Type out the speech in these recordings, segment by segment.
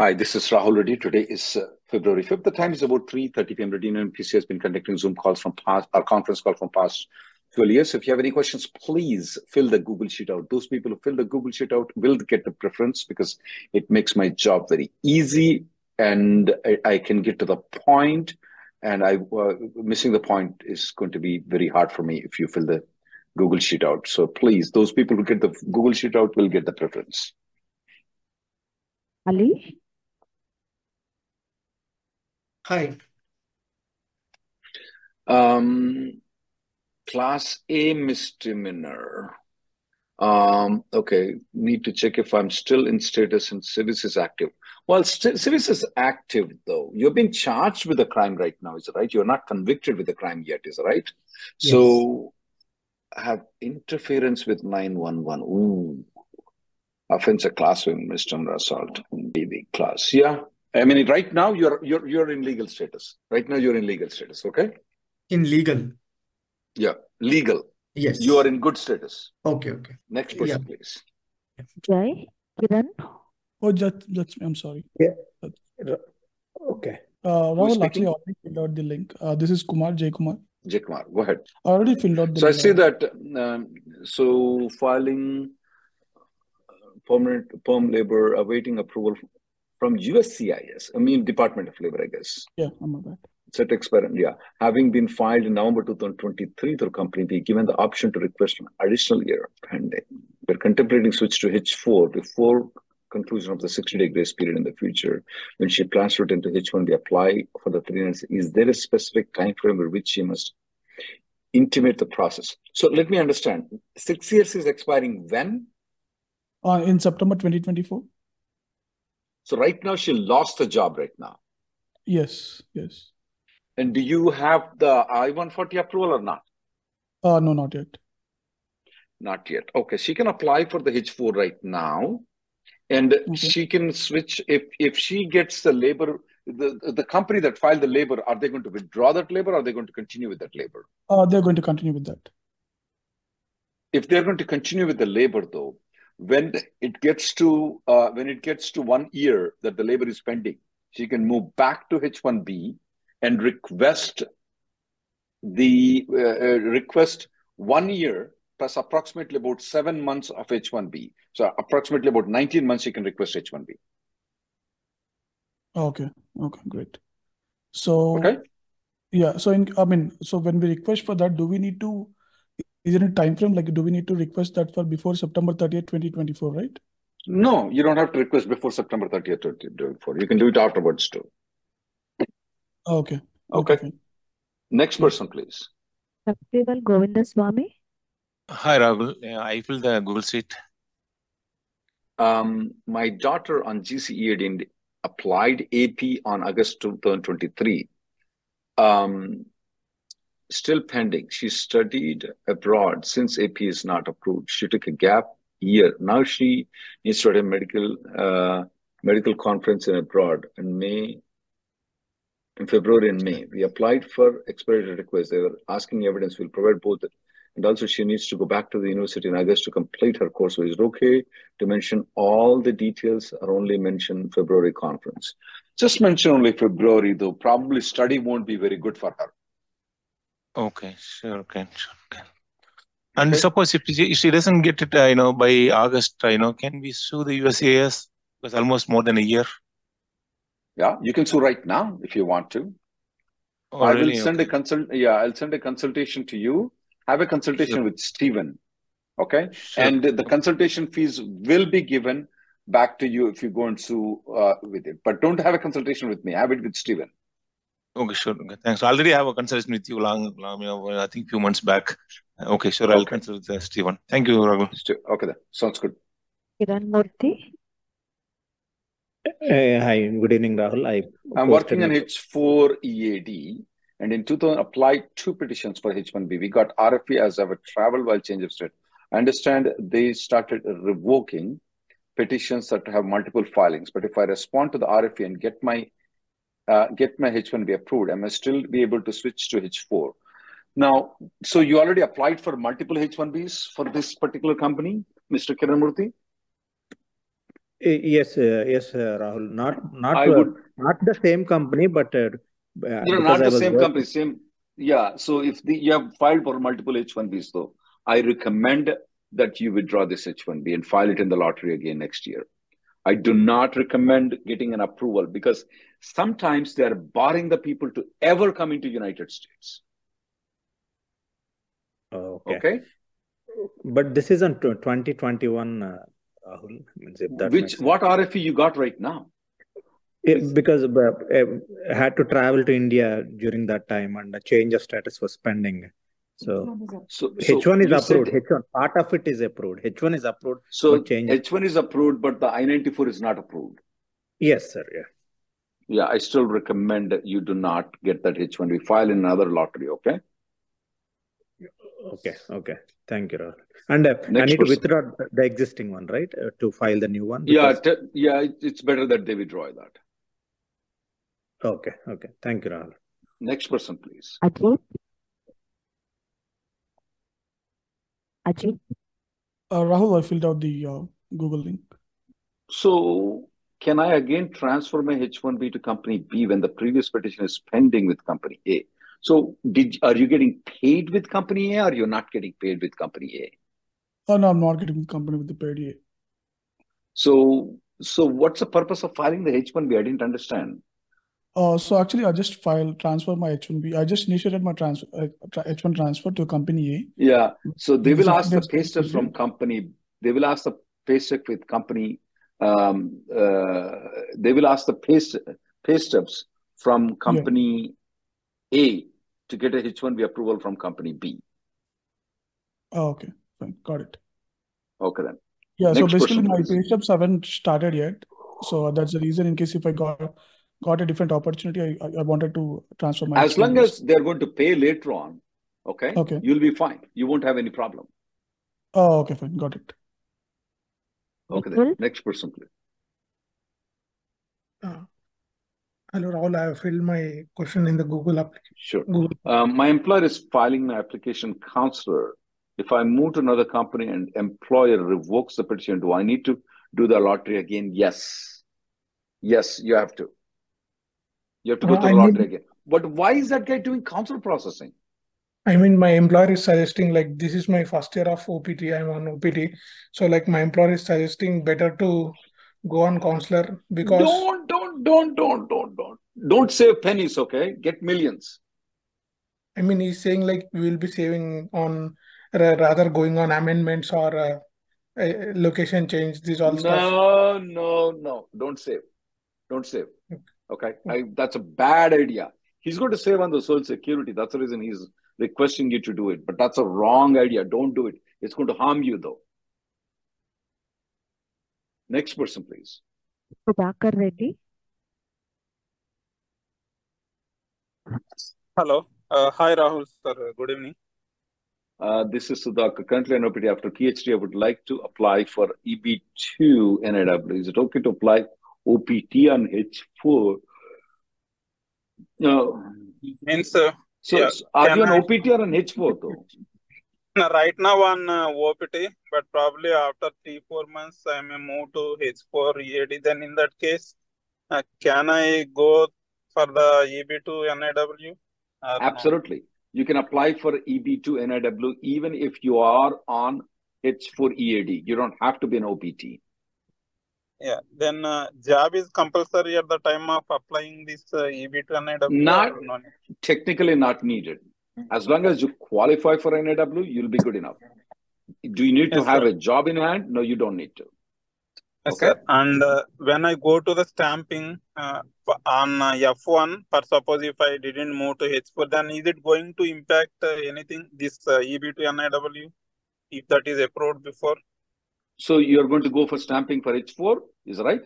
Hi, this is Rahul Reddy. Today is uh, February 5th. The time is about 3.30 p.m. Reddy and PC has been conducting Zoom calls from past, our conference call from past 12 years. If you have any questions, please fill the Google Sheet out. Those people who fill the Google Sheet out will get the preference because it makes my job very easy and I, I can get to the point. and I uh, missing the point is going to be very hard for me if you fill the Google Sheet out. So please, those people who get the Google Sheet out will get the preference. Ali? Hi. Um, class A misdemeanor. Um, okay, need to check if I'm still in status and SEVIS is active. Well, st- SEVIS is active though. You're being charged with a crime right now, is it right? You're not convicted with a crime yet, is it right? Yes. So have interference with 911. Ooh. Offense a class of misdemeanor assault. BB class. Yeah. I mean, right now you're you're you're in legal status. Right now you're in legal status. Okay. In legal. Yeah. Legal. Yes. You are in good status. Okay, okay. Next Yeah. person, please. Jai? Kiran? Oh, that, that's me. I'm sorry. Yeah. That's- Okay. Uh, Who is Rahul, actually. I already filled out the link. Uh, this is Kumar, Jay Kumar. Jay Kumar, go ahead. I already filled out the So I see that. Um, so filing uh, permanent perm labor awaiting approval from USCIS. I mean Department of Labor, I guess. Yeah, I'm. Set experiment, yeah. Having been filed in November 2023 through company B, given the option to request an additional year pending. We're contemplating switch to H4 before conclusion of the 60-day grace period in the future. When she plans to return to H1B, apply for the three months. Is there a specific time frame with which she must intimate the process? So let me understand. Six years is expiring when? Uh, in September 2024? So right now she lost the job right now. Yes, yes. And do you have the I-140 approval or not? Uh, no, not yet. Not yet. Okay, she can apply for the H4 right now, and Okay. she can switch if if she gets the labor. The the company that filed the labor, are they going to withdraw that labor? Or are they going to continue with that labor? Uh, they're going to continue with that. If they're going to continue with the labor, though, when it gets to uh, when it gets to one year that the labor is pending, she can move back to H1B and request the uh, uh, request one year plus approximately about seven months of H1B. So approximately about 19 months she can request H1B. Okay, okay, great. So, Okay. yeah, so in, I mean, so when we request for that, do we need to, is there a time frame? Like, do we need to request that for before September 30th, 2024, right? No, you don't have to request before September 30th, 2024. You can do it afterwards too. Okay, Okay. okay. Next person, please. Shaktival Govindaswamy? Hi, Rahul. Yeah, I filled the Google Sheet. Um, my daughter on GCEAD in- applied AP on August 2023. Um, still pending. She studied abroad since AP is not approved. She took a gap year. Now she needs to attend medical uh, medical conference in abroad in May, in February and May. We applied for expedited request. They were asking evidence. We'll provide both. And also she needs to go back to the university in August to complete her course. So is it okay to mention all the details or only mention February conference? Just mention only February, though. Probably study won't be very good for her. Okay, sure, okay, sure, okay. And Okay. suppose if she, if she doesn't get it, uh, you know, by August, uh, you know, can we sue the USCIS? Because almost more than a year. Yeah, you can sue right now if you want to. Oh, I really? will send Okay. a consult. Yeah, I'll send a consultation to you. Have a consultation Sure. with Stephen. Okay, Sure. and the consultation fees will be given back to you if you go and sue uh, with it. But don't have a consultation with me. Have it with Stephen. Okay, sure. Okay, thanks. I already have a consultation with you long, long, you I think few months back. Okay, sure. I'll Okay. consult with uh, Stephen. Thank you, Raghu. Okay, then sounds good. Kiran Murthy. Uh, hi, good evening, Rahul. I I'm working on H4 EAD, and in 2000 applied two petitions for H1B. We got RFE as our travel while change of state. I understand they started revoking petitions that have multiple filings. But if I respond to the RFE and get my uh, get my H1B approved, Am I still be able to switch to H4. Now, so you already applied for multiple H1Bs for this particular company, Mr. Kiranmurthy? Uh, yes, uh, yes, uh, Rahul. Not not I uh, would not the same company, but uh, uh, No, not the same company, same. Yeah. So if the, you have filed for multiple H1Bs, though, I recommend that you withdraw this H1B and file it in the lottery again next year. I do not recommend getting an approval because sometimes they are barring the people to ever come into United States. Okay. Okay. But this is on 2021, uh, Rahul. Means if that Which what. RFE you got right now? It- because uh, uh, I had to travel to India during that time, and a change of status was pending. So So, so H1 is you said- approved. H1 part of it is approved. H1 is approved. So. H1 is approved, but the I-94 is not approved. Yes, sir. Yeah. Yeah, I still recommend that you do not get that H1. We File in another lottery. Okay. Okay. Okay. Thank you, Rahul. And uh, I Next need to withdraw the- the existing one, right? Uh, to file the new one. Yeah, Because- te- yeah, it's better that they withdraw that. Okay. Okay. Thank you, Rahul. Next person, please. Ajit. Ajit. Uh, Rahul, I filled out the uh, Google link. So, can I again transfer my H1B to company B when the previous petition is pending with company A? So, did are you getting paid with company A or you're not getting paid with company A? Oh, no, I'm not getting company with the paid EA. So, so what's the purpose of filing the H1B? I didn't understand. Uh, so actually, I just filed transfer my H1B. I just initiated my transfer uh, H1 transfer to company A. Yeah. So they will ask the pay stubs from company. They will ask the pay stub with company. Um, uh, they will ask the pay, pay stubs from company A to get a H1B approval from company B. Oh, okay, fine, got it. Okay then. Yeah, so basically my pay stubs haven't started yet. So that's the reason in case if I got got a different opportunity, I, I I wanted to transfer my As long as they're going to pay later on, okay, Okay. you'll be fine. You won't have any problem. Oh, okay, fine, got it. Okay then. Next person, please. Uh, hello, Rahul. I have filled my question in the Google application. Sure. Google. Um, my employer is filing my application counselor. If I move to another company and employer revokes the petition, do I need to do the lottery again? Yes. Yes, you have to. You have to go Uh, to I the lottery mean- again. But why is that guy doing counsel processing? I mean, my employer is suggesting like this is my first year of OPT. I'm on OPT, so like my employer is suggesting better to go on counselor because Don't, don't, don't, don't, don't, don't. Don't save pennies, okay? Get millions. I mean he's saying like we will be saving on rather going on amendments or uh, uh, location change. These all stuff. No, no, no. Don't save. Don't save. Okay. I, that's a bad idea. He's going to save on the social security. That's the reason he's requesting you to do it. But that's a wrong idea. Don't do it. It's going to harm you, though. Next person, please. Sudhakar Reddy. Hello. Uh, hi, Rahul, sir. Good evening. Uh, this is Sudhakar. Currently an OPT. After PhD, I would like to apply for EB2 NIW. Is it okay to apply OPT on H4? No. Means uh, So, Yeah. are you on I- OPT or on H4, though? right now on uh, OPT, but probably after three, four months, I may move to H4 EAD. Then in that case, uh, can I go for the EB2 NIW? Or no? Absolutely. You can apply for EB2 NIW even if you are on H4 EAD. You don't have to be an OPT. Yeah. Then uh, job is compulsory at the time of applying this uh, EB to NIW. Not or no need? technically not needed. As long as you qualify for NIW, you'll be good enough. Do you need to Yes, have sir. a job in hand? No, you don't need to. Yes, Okay. sir. And uh, when I go to the stamping uh, on uh, F1, for suppose if I didn't move to H4, then is it going to impact uh, anything, this uh, EB to NIW, if that is approved before? So you're going to go for stamping for H4, is right?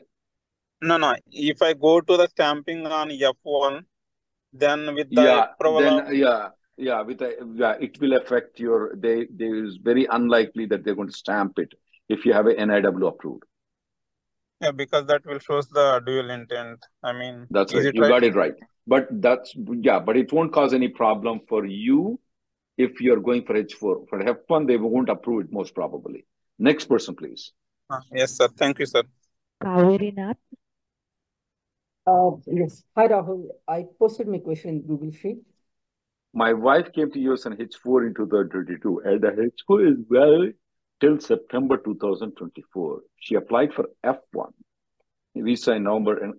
No, no. If I go to the stamping on F1, then with the Yeah, approval then yeah, yeah, with a, yeah, it will affect your. They there is very unlikely that they're going to stamp it if you have a NIW approved. yeah, because that will shows the dual intent. I mean, That's right. You right? got it right. But that's yeah, but it won't cause any problem for you if you're going for H4. For F1, they won't approve it most probably. Next person, please. Ah, yes, sir. Thank you, sir. Kaveri Nath. Uh, yes. Hi, Rahul. I posted my question in Google Sheet. My wife came to US on H4 in 2022, and the H4 is valid till September 2024. She applied for F1 visa in November and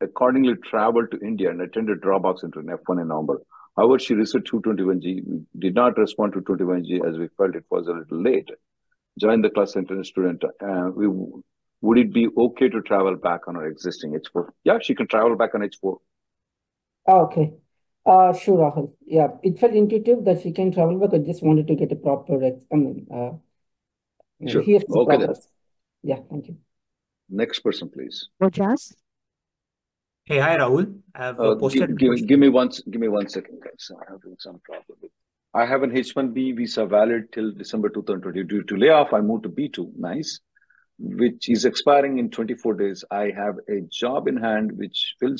accordingly traveled to India and attended Dropbox into an F1 in November. However, she received 221G. We did not respond to 221G as we felt it was a little late. Joined the class center student. Uh, we, would it be okay to travel back on her existing H4? Yeah, she can travel back on H4. Ah, okay. Uh, sure, Rahul. Yeah, it felt intuitive that she can travel back. I just wanted to get a proper, I mean, uh, Sure. here's the Okay then. Yeah, thank you. Next person, please. Ojas. Hey, hi Rahul. I have uh, Uh, give, give, me- give me one, give me one second, guys. I'm having some problem with. I have an H-1B visa valid till December 2020. Due to layoff, I moved to B2. Nice. Which is expiring in 24 days. I have a job in hand which will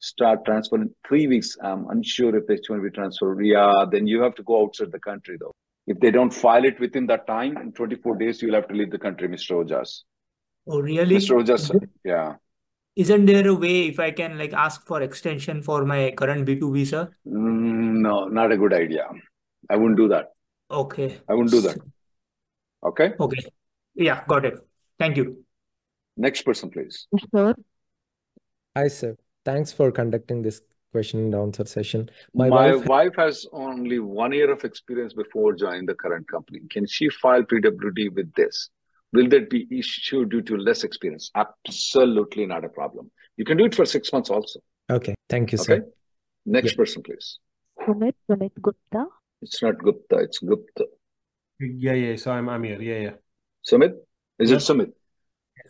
start transfer in three weeks. I'm unsure if the H-1B transfer. Yeah, then you have to go outside the country though. If they don't file it within that time, in 24 days, you'll have to leave the country, Mr. Ojas. Oh, really? Mr. Ojas, mm-hmm. yeah. Isn't there a way if I can like ask for extension for my current B2 visa? Mm, no, not a good idea. I wouldn't do that. Okay. I wouldn't do that. Okay. Okay. Yeah, got it. Thank you. Next person, please. Sir. Hi, sir. Thanks for conducting this question and answer session. My My wife, wife has only one year of experience before joining the current company. Can she file PWD with this? Will that be issued due to less experience? Absolutely not a problem. You can do it for six months also. okay, thank you, Okay. sir. Next Yeah. person, please. Sumit. Sumit Gupta. It's not Gupta, it's Gupta. Yeah, yeah. So I'm I'm here. Yeah, yeah. Sumit? Is it Yes. Sumit?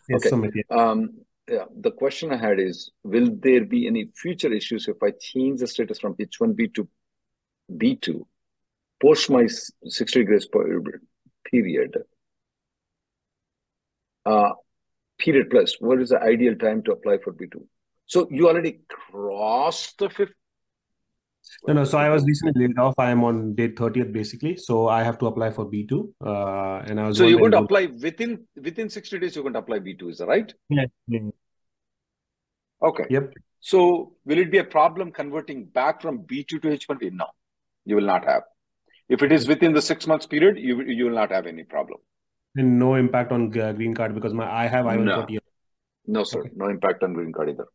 Yes, Okay. Sumit. Yeah. Um, yeah, the question I had is, will there be any future issues if I change the status from H1B to B2 post my s- 60 grace per- period? Uh, period plus, what is the ideal time to apply for B2? So you already crossed the fifth. No, no. So I was recently laid off. I am on date 30th basically. So I have to apply for B2. Uh, and I was So you're going to apply within within 60 days, you're going to apply B2, is that right? Yeah. yeah. Okay. Yep. So will it be a problem converting back from B2 to H1B? No, you will not have. If it is within the six months period, you you will not have any problem. And no impact on green card because my I have No, I-140. no, sir. Okay. No impact on green card either.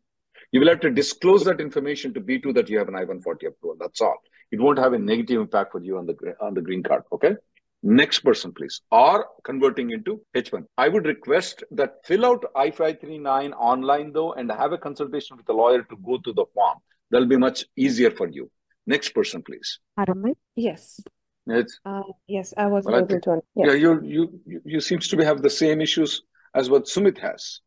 You will have to disclose that information to B2 that you have an I-140 approval. That's all. It won't have a negative impact for you on the on the green card. Okay. Next person, please. Or converting into H1. I would request that fill out I-539 online though and have a consultation with a lawyer to go through the form. That'll be much easier for you. Next person, please. Aramit. Yes. It's, Uh, yes, I was able to. yeah, Yes. you, you, you, you seems to be have the same issues as what Sumit has.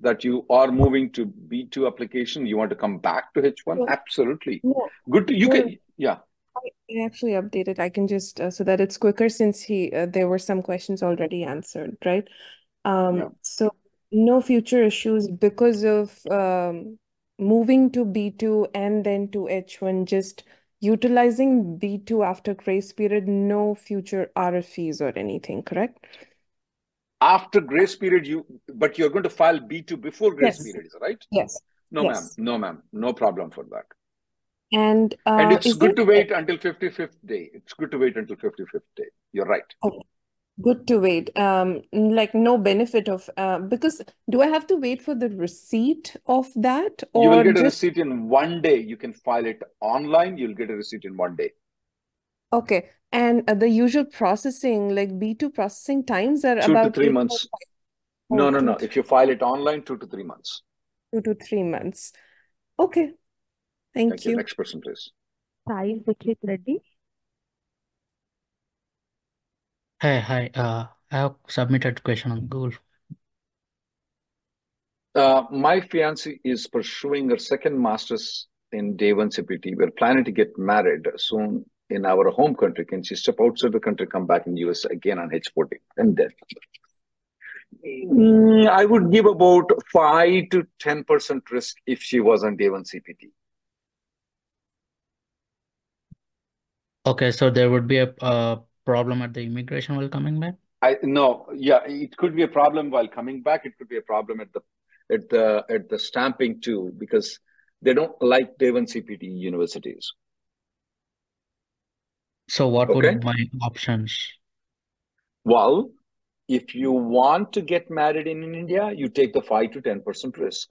That you are moving to B2 application, you want to come back to H1? No, Absolutely. no, Good to, you no. can, yeah. I actually updated. I can just uh, so that it's quicker since he uh, there were some questions already answered, right? Um, Yeah. so no future issues because of um, moving to B2 and then to H1, just utilizing B2 after grace period, no future RFEs or anything, correct? After grace period, you, but you're going to file B2 before grace Yes, period, right? yes, No, ma'am. No, ma'am. No problem for that. And And uh, it's is there good to wait until 55th day. It's good to wait until 55th day. You're right. okay. Good to wait. Um, like no benefit of uh, because do I have to wait for the receipt of that You will or get a just receipt in one day. You can file it online. You'll get a receipt in one day. okay? And uh, the usual processing, like B2 processing times are Two to three months. five No, or no, no. If you file it online, two to three months. two to three months. Okay, thank Thank you. you. Next person, please. Sai Dikshit Reddy. Hi, hi. Uh, I have submitted question on Google. Uh, my fiance is pursuing her second master's in day one CPT. We're planning to get married soon in our home country. Can she step outside the country, come back in the US again on H40? And then Mm, I would give about five to ten percent risk if she was on day one CPT. Okay, so there would be a, uh problem at the immigration while coming back? I no, yeah, it could be a problem while coming back. It could be a problem at the at the at the stamping too, because they don't like day one CPT universities. So what Okay. would my options? Well, if you want to get married in India, you take the five to ten percent risk.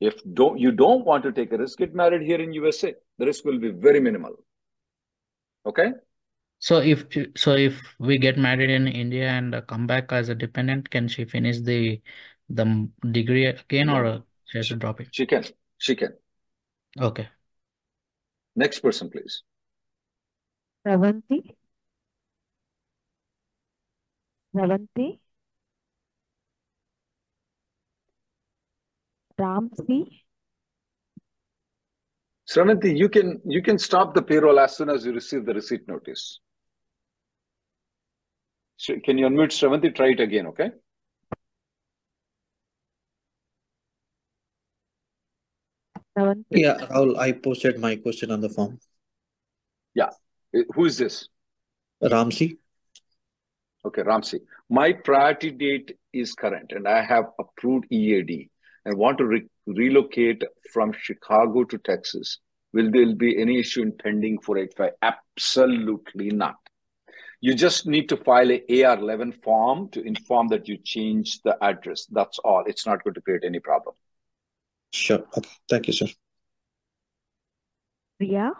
If don't you don't want to take a risk, get married here in USA. The risk will be very minimal. Okay? So if so if we get married in India and uh, come back as a dependent, can she finish the the degree again or uh, she has to drop it? she can. She can. Okay. Next person, please. Ravanti. Ravanti. Ramsi. Sravanti, you can you can stop the payroll as soon as you receive the receipt notice. So can you unmute Sravanti? Try it again, okay? Ravanti. Yeah, Rahul, I posted my question on the form. Yeah. Uh, Who is this? Ramsey? Okay, Ramsey. My priority date is current and I have approved EAD and want to re relocate from Chicago to Texas. Will there be any issue in pending 485? Absolutely not. You just need to file a AR11 form to inform that you changed the address. That's all. It's not going to create any problem. Sure. Okay. Thank you, sir. Priya.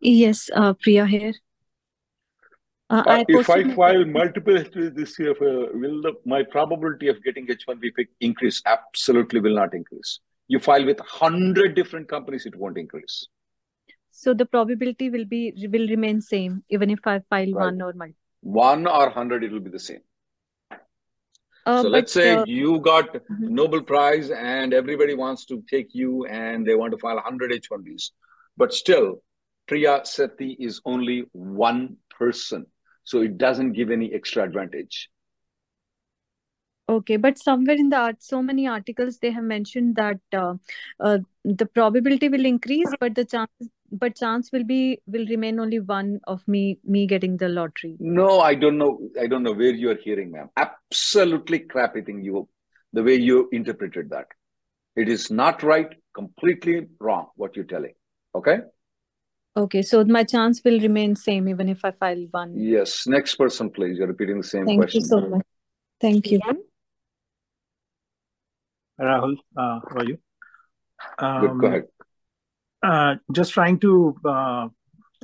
Yes, uh, Priya here. Uh, Uh, if I file multiple H2 this year, uh, will the, my probability of getting H1B pick increase? Absolutely will not increase. You file with 100 different companies, it won't increase. So the probability will be will remain same even if I file Right. one or multiple. One or 100, it will be the same. Uh, So let's say uh, you got mhm. Nobel Prize and everybody wants to take you and they want to file 100 H1Bs. But still, Priya Sethi is only one person. So it doesn't give any extra advantage. Okay, but somewhere in the art, so many articles they have mentioned that uh, uh, the probability will increase, but the chance but chance will be will remain only one of me me getting the lottery. No, I don't know. I don't know where you are hearing, ma'am. Absolutely crappy thing you, the way you interpreted that. It is not right, completely wrong what you're telling. Okay? Okay, so my chance will remain same even if I file one. Yes. Next person, please. You're repeating the same question. Thank you so much. Thank you. Rahul, uh, how are you? Good. Go Um, ahead. uh, just trying to uh,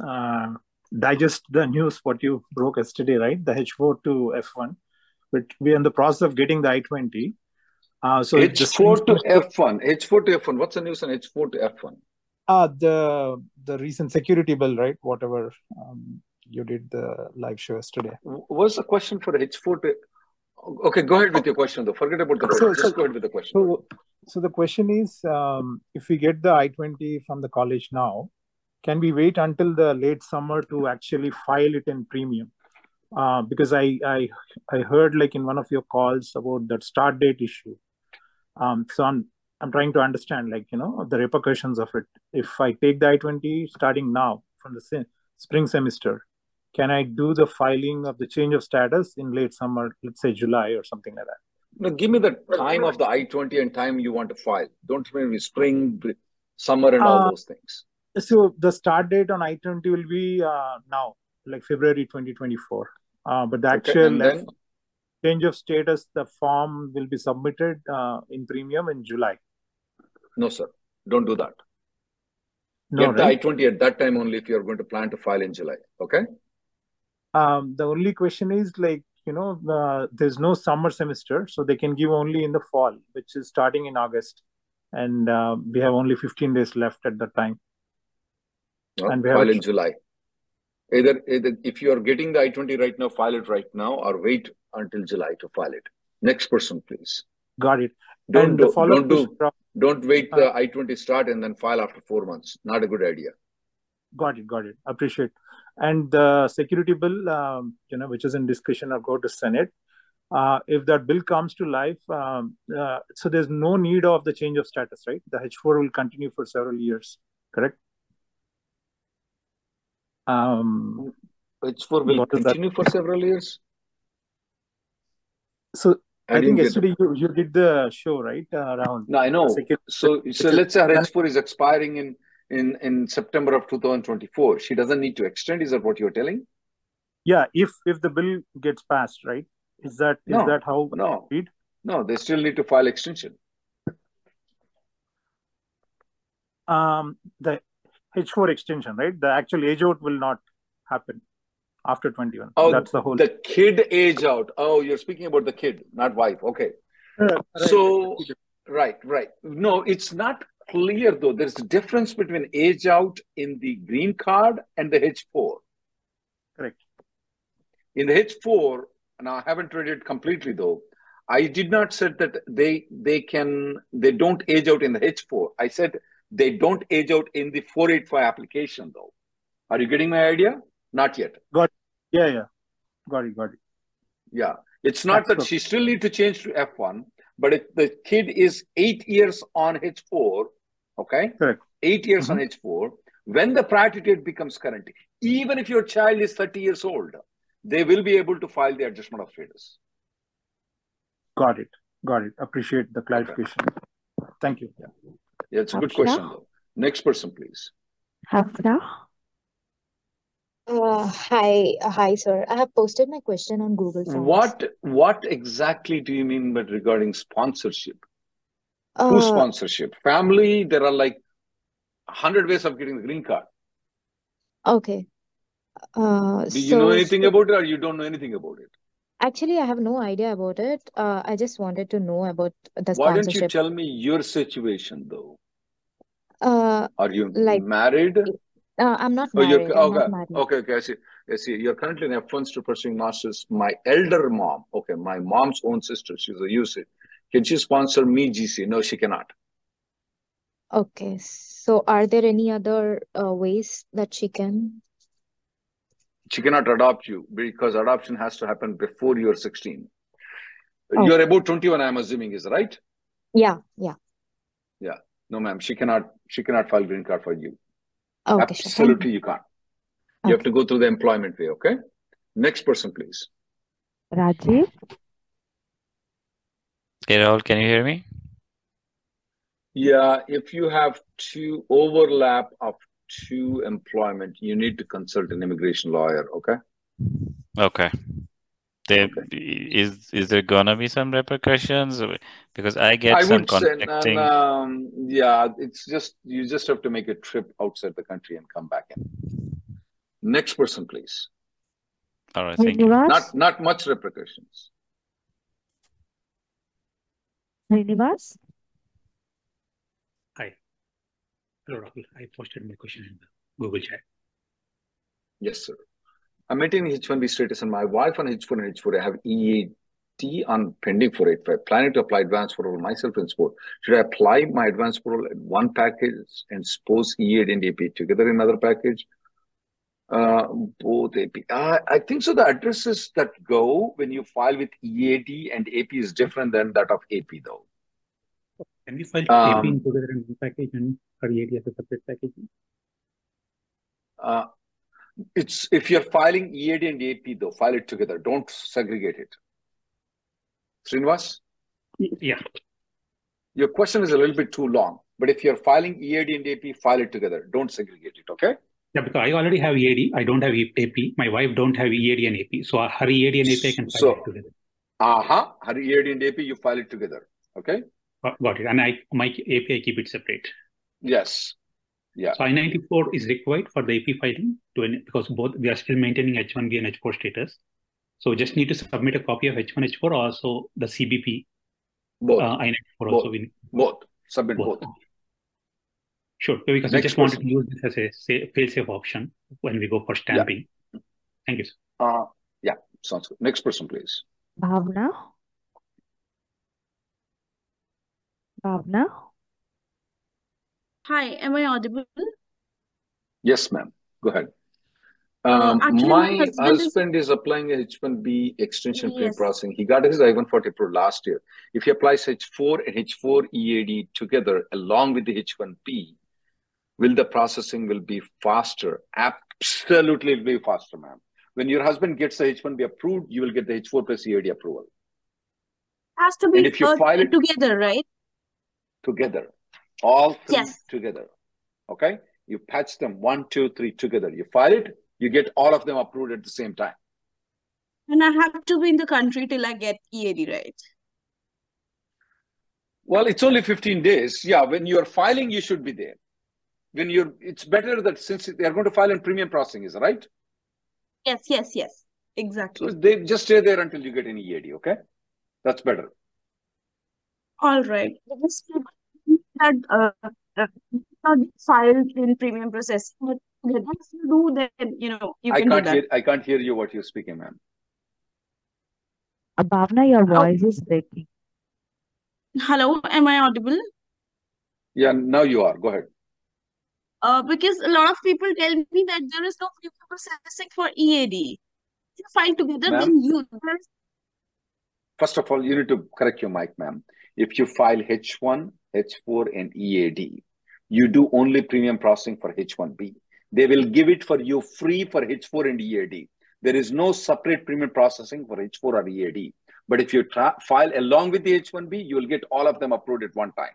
uh, digest the news what you broke yesterday, right? The H4 to F1, but we're in the process of getting the I-20. Uh, so the H4 to F1. H4 to F1. What's the news on H4 to F1? Uh, the the recent security bill, right? Whatever um, you did the live show yesterday. W- What's the question for H4 to? Okay, go ahead with your question though. Forget about the So, so, go ahead with the question. so, so the question is, um, if we get the I-20 from the college now, can we wait until the late summer to actually file it in premium? Uh, because I, I I heard like in one of your calls about that start date issue. Um, so I'm I'm trying to understand like you know the repercussions of it. If I take the I-20 starting now from the se- spring semester, can I do the filing of the change of status in late summer, let's say July or something like that? No, give me the time of the I-20 and time you want to file. Don't tell me spring, summer, and all Uh, those things. So the start date on I-20 will be uh, now, like February 2024. Uh, but the actual then change of status, the form will be submitted uh, in premium in July. No, sir, don't do that. No, Get the? I-20 at that time only if you're going to plan to file in July. Okay? Um, the only question is like, you know, uh, there's no summer semester, so they can give only in the fall, which is starting in August. And uh, we have only 15 days left at that time. No, And we have file a in July. Either, either if you are getting the I-20 right now, file it right now or wait until July to file it. Next person, please. got it. Don't And the do, follow-up don't do, question, Ra- don't wait uh, the I-20 start and then file after four months. Not a good idea. got it, got it. Appreciate. And the security bill, um, you know, which is in discussion or go to Senate. Uh, if that bill comes to life, um, uh, so there's no need of the change of status, right? The H4 will continue for several years, correct? Um, H4 will what is that? continue for several years. So I I think didn't get it. yesterday you, you did the show, right? Uh, around No, I know. So, so let's say her H4 is expiring in, in, in September of 2024. She doesn't need to extend. Is that what you're telling? Yeah, if if the bill gets passed, right? Is that is No, that how no, read? no. They still need to file extension. Um, the H4 extension, right? The actual age out will not happen after 21. Oh, That's the whole. the kid age out. Oh, you're speaking about the kid, not wife. Okay. Uh, right. So, right, right. No, it's not clear though. There's a difference between age out in the green card and the H4. Correct. In the H4, and I haven't read it completely though. I did not say that they they can they don't age out in the H4. I said they don't age out in the 485 application though. Are you getting my idea? Not yet. Got yeah, yeah. Got it, got it. Yeah. It's not That's that good. she still need to change to F1, but if the kid is eight years on H4, okay? Correct. Eight years on Mhm. H4, when the priority date becomes current, even if your child is 30 years old, they will be able to file the adjustment of status. Got it. Got it. Appreciate the Okay. clarification. Thank you. Yeah, yeah it's a good Hafsa? question though. Next person, please. Hafsa? Uh, hi, uh, hi, sir. I have posted my question on Google Forms. What what exactly do you mean by regarding sponsorship? Who Uh, sponsorship? Family, there are like 100 ways of getting the green card. okay. Uh, Do you know anything so about it or you don't know anything about it? actually, I have no idea about it. Uh, I just wanted to know about the Why don't you tell me your situation though? Uh, Are you like, married? Uh, I'm not Oh, married. I'm okay. not married. Okay, okay. I see. I see. You're currently in F1 to pursuing masters. My elder mom, okay, my mom's own sister, she's a UC. Can she sponsor me GC? No, she cannot. Okay. So are there any other uh, ways that she can? She cannot adopt you because adoption has to happen before you're 16. Oh, You're about 21, I'm assuming, is right? yeah, yeah. Yeah. No, ma'am. She cannot. She cannot file green card for you. Okay, Absolutely, you. you can't. You have to go through the employment way. Okay. Next person, please. Rajiv? Hey Rahul, can you hear me? Yeah, if you have two overlap of two employment, you need to consult an immigration lawyer. Okay. Okay. There Okay. is is there gonna be some repercussions? Because I get I some would say, and, um, yeah, it's just you just have to make a trip outside the country and come back in. Next person, please. All right, thank you. Not not much repercussions. Srinivas? Hi. Hello, Rahul. I posted my question in the Google chat. Yes, sir. I'm maintaining H1B status and my wife on H4 and H4. I have EAD on pending 485. Planning to apply advance parole myself in sport. Should I apply my advance parole in one package and suppose EAD and AP together in another package? Uh, both AP. Uh, I think so. The addresses that go when you file with EAD and AP is different than that of AP, though. Can we file AP Um, together in one package and EAD as a separate package? uh, it's if you're filing EAD and AP, though, file it together. Don't segregate it. Srinivas? Yeah. Your question is a little bit too long, but if you're filing EAD and AP, file it together. Don't segregate it, okay? Yeah, because I already have EAD. I don't have AP. My wife don't have EAD and AP. So her EAD and AP I can file So, it together. uh-huh, her EAD and AP, you file it together. Okay? Got got it. And I my AP I keep it separate. Yes. Yeah. So I-94 is required for the AP filing to en- because both we are still maintaining H1B and H4 status. So just need to submit a copy of H1, H4, also the CBP. Both. Uh, I-94 Both. also we need. Both. Submit both. both. Sure, because we Next just wanted to use this as a sa- fail-safe option when we go for stamping. Yeah. Thank you. sir. Uh, yeah, sounds good. Next person, please. Bhavna? Bhavna? Hi, am I audible? Yes, ma'am. Go ahead. Uh, Um, actually, my my husband is husband is applying a H1B extension yes. pre-processing. He got his I-140 approved last year. If he applies H4 and H4 EAD together along with the H1B, will the processing will be faster? Absolutely, it'll be faster, ma'am. When your husband gets the H1B approved, you will get the H4 plus EAD approval. Has to And be if you file it together, right? together, all three Yes. together, okay? You patch them one, two, three together. You file it, you get all of them approved at the same time. And I have to be in the country till I get EAD, right? Well, it's only 15 days. Yeah, when you're filing, you should be there. When you're, it's better that since they're going to file in premium processing, is right? Yes, yes, yes. So Exactly. they just stay there until you get an EAD, okay? That's better. All right. Just that uh, uh, not filed in premium processing, but together if you do, then you know you I can do can't that. hear, I can't hear you what you're speaking, ma'am. Uh, Bhavna, your Oh, voice is breaking. hello, am I audible? Yeah, now you are. Go ahead. Uh, because a lot of people tell me that there is no premium processing for EAD. If you file together, then you there's first of all, you need to correct your mic, ma'am. If you file H1, H4, and EAD, you do only premium processing for H1B. They will give it for you free for H4 and EAD. There is no separate premium processing for H4 or EAD. But if you tra- file along with the H1B, you will get all of them approved at one time.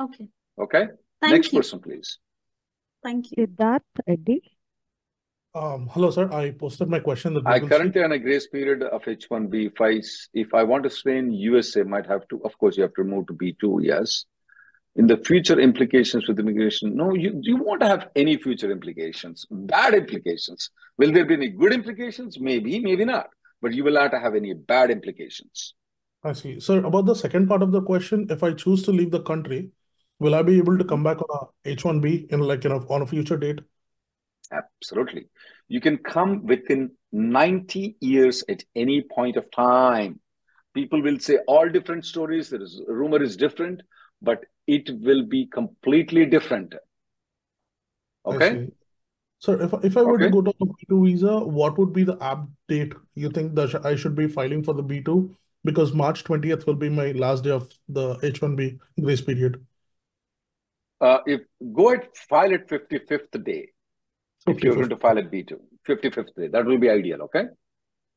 okay. Okay? Thank Next you. person, please. Thank you. Siddharth Reddy? Um, hello, sir. I posted my question I Sheet. currently on a grace period of H1B. If I, if I want to stay in USA, might have to, of course, you have to move to B2, yes. In the future implications with immigration, no, you, you won't have any future implications, bad implications. Will there be any good implications? Maybe, maybe not. But you will not have any bad implications. I see. Sir, about the second part of the question, if I choose to leave the country, will I be able to come back on a H1B in like, you know, on a future date? Absolutely. You can come within 90 years at any point of time. People will say all different stories. There is rumor is different, but it will be completely different. Okay? Sir, if if I were to go to a B2 visa, what would be the app date you think that I should be filing for the B2? Because March 20th will be my last day of the H1B grace period. Uh, if go at file at 55th day, if you're going to file at B2, 55th day, that will be ideal. Okay?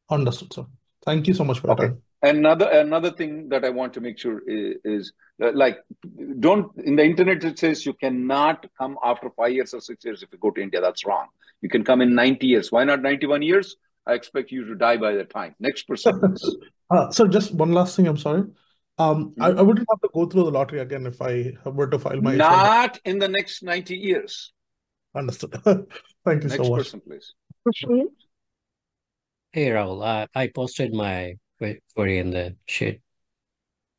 Understood, sir. Thank you so much for Okay. time. Another another thing that I want to make sure is, is that, like don't in the internet it says you cannot come after five years or six years if you go to India. That's wrong. You can come in 90 years. Why not 91 years? I expect you to die by that time. Next person. Uh, sir, just one last thing, I'm sorry. Um, I, Hmm? I wouldn't have to go through the lottery again if I were to file my H1B. Not in the next 90 years. Understood. Thank you so much. Next much. person, please. Hey Rahul, uh, I posted my query in the sheet.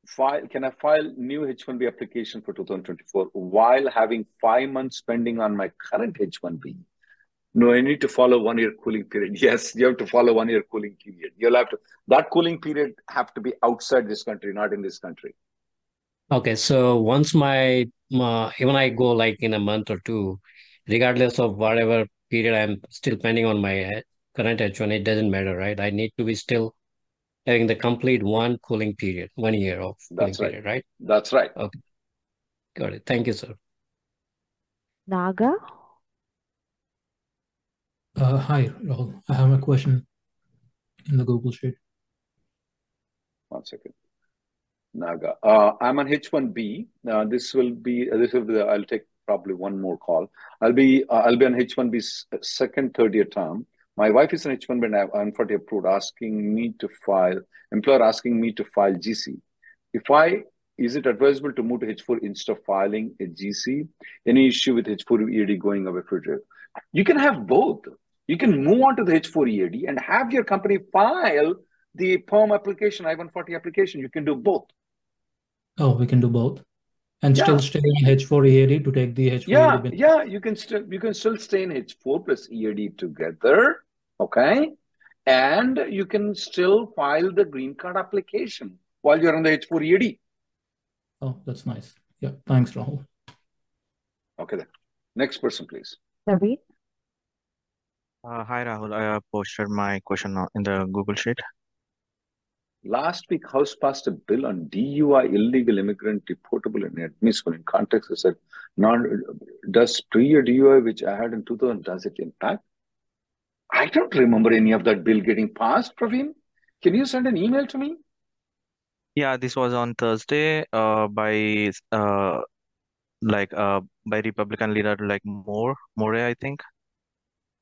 File, can I file new H1B application for 2024 while having five months spending on my current H1B? No, I need to follow one year cooling period. Yes, you have to follow one year cooling period. You'll have to, that cooling period have to be outside this country, not in this country. Okay, so once my, my even I go like in a month or two, regardless of whatever period I'm still pending on my uh, current H1, it doesn't matter, right? I need to be still having the complete one cooling period, one year of cooling That's right. period, right? That's right. Okay, got it. Thank you, sir. Naga? Uh, hi, Rahul. I have a question in the Google Sheet. One second. Naga. Uh, I'm on H1B. Uh, this will be, uh, this will be, the, I'll take probably one more call. I'll be uh, I'll be on H1B's second third year term. My wife is an H1B and I'm unfortunately approved, asking me to file employer asking me to file GC. If I is it advisable to move to H4 instead of filing a GC? Any issue with H4 EAD going away for You can have both. You can move on to the H4 EAD and have your company file the PERM application, I-140 application. You can do both. Oh, we can do both. And Yeah. still stay in H4 EAD to take the H4 Yeah, EAD benefit. yeah, you can still you can still stay in H4 plus EAD together, okay? And you can still file the green card application while you're on the H4 EAD. Oh, that's nice. Yeah, thanks, Rahul. Okay then. Next person, please. Naveen? Uh, hi Rahul, I uh, posted my question in the Google Sheet. Last week, House passed a bill on DUI, illegal immigrant deportable and admissible. In context, I said, non, does pre-year DUI, which I had in 2000, does it impact? I don't remember any of that bill getting passed, Praveen. Can you send an email to me? Yeah, this was on Thursday uh, by uh, like uh, by Republican leader like Moore, Moore, I think.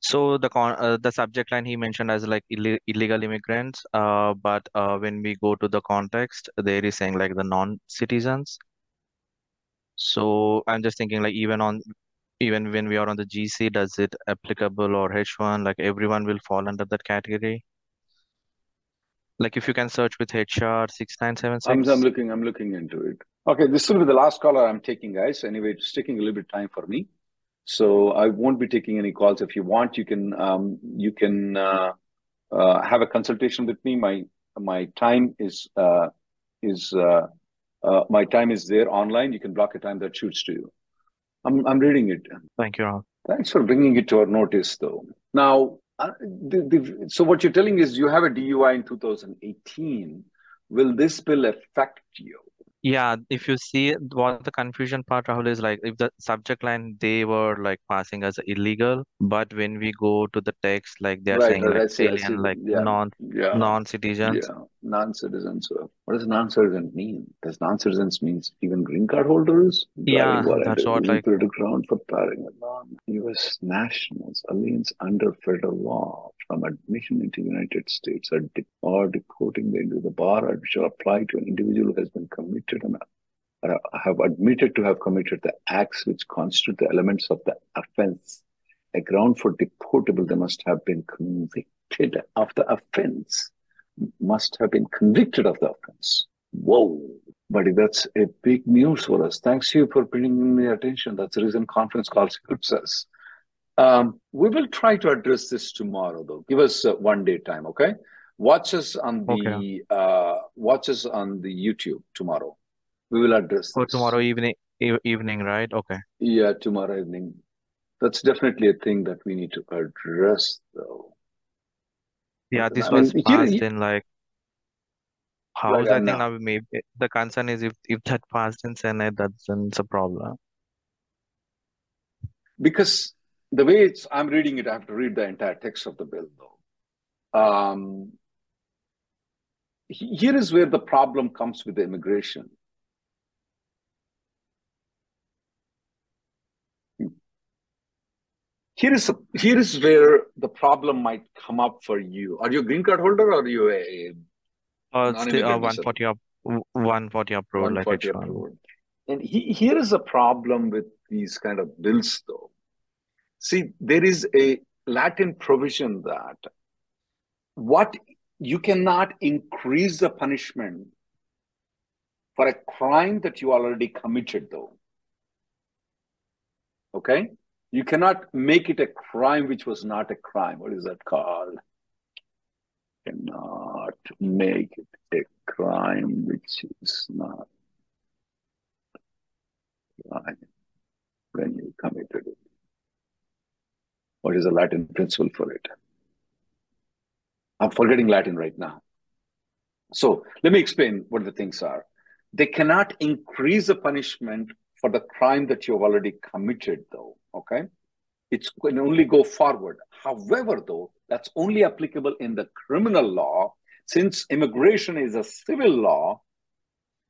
So the con uh, the subject line he mentioned as like Ill illegal immigrants, uh, but uh, when we go to the context, there is saying like the non-citizens. So I'm just thinking like even on even when we are on the GC, does it applicable or H1? Like everyone will fall under that category. Like if you can search with HR six nine seven I'm, I'm looking, I'm looking into it. Okay, this will be the last caller I'm taking, guys. Anyway, it's taking a little bit time for me. So I won't be taking any calls. If you want, you can um, you can uh, uh, have a consultation with me. My my time is uh, is uh, uh, my time is there online. You can block a time that suits to you. I'm I'm reading it. Thank you, Rahul. Thanks for bringing it to our notice, though. Now, uh, the, the, so what you're telling is you have a DUI in 2018. Will this bill affect you? Yeah, if you see what the confusion part, Rahul, is like if the subject line they were like passing as illegal, but when we go to the text, like they're Right, saying right. I like see, I see. alien, like Yeah, non yeah, non-citizens. yeah. Non-citizens. uh, What does non-citizen mean? Does non-citizens means even green card holders? Yeah, that's under what like illegal ground for firing a non-US nationals, aliens under federal law from admission into the United States or, de- or deporting them into the bar or shall apply to an individual who has been committed and have admitted to have committed the acts which constitute the elements of the offense. A ground for deportable, they must have been convicted of the offense. Must have been convicted of the offense. Whoa, buddy, that's a big news for us. Thanks you for bringing me attention. That's the reason conference call scripts us. Um, we will try to address this tomorrow, though. Give us uh, one day time, okay? Watch us on okay. the uh, watch us on the YouTube tomorrow. We will address For this. tomorrow evening, e evening, right? Okay. Yeah, tomorrow evening. That's definitely a thing that we need to address, though. Yeah, this I was here, passed he- in like House. I think now, now maybe the concern is if if that passed in Senate, that's then it's a problem. because the way it's, I'm reading it, I have to read the entire text of the bill, though. Um, here is where the problem comes with the immigration. Here is a, here is where the problem might come up for you. Are you a green card holder or are you a Uh, still uh, 140 up, 140 approved like 140 H1. approved. And he, here is a problem with these kind of bills, though. See, there is a Latin provision that what you cannot increase the punishment for a crime that you already committed, though. Okay? You cannot make it a crime which was not a crime. What is that called? Cannot make it a crime which is not crime when you committed it. What is the Latin principle for it? I'm forgetting Latin right now. So let me explain what the things are. They cannot increase the punishment for the crime that you've already committed, though. Okay. It's can only go forward. However, though, that's only applicable in the criminal law. Since immigration is a civil law,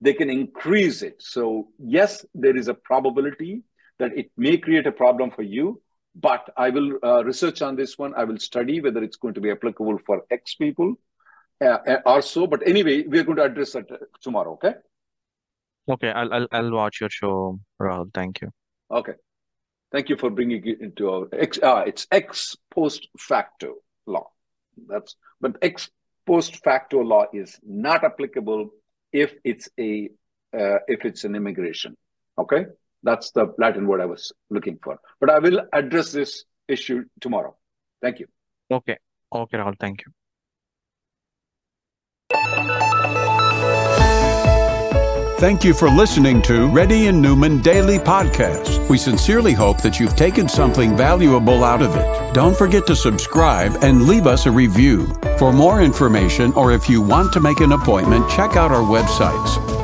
they can increase it. So, yes, there is a probability that it may create a problem for you, but I will uh, research on this one. I will study whether it's going to be applicable for X people uh, uh, or so. But anyway, we're going to address that uh, tomorrow. Okay. Okay, I'll I'll I'll watch your show, Rahul. Thank you. Okay. Thank you for bringing it into our ex. Uh, it's ex post facto law. That's but ex post facto law is not applicable if it's a uh, if it's an immigration. Okay, that's the Latin word I was looking for. But I will address this issue tomorrow. Thank you. Okay. Okay, Rahul. Thank you. Thank you for listening to Reddy and Neumann Daily Podcast. We sincerely hope that you've taken something valuable out of it. Don't forget to subscribe and leave us a review. For more information or if you want to make an appointment, check out our websites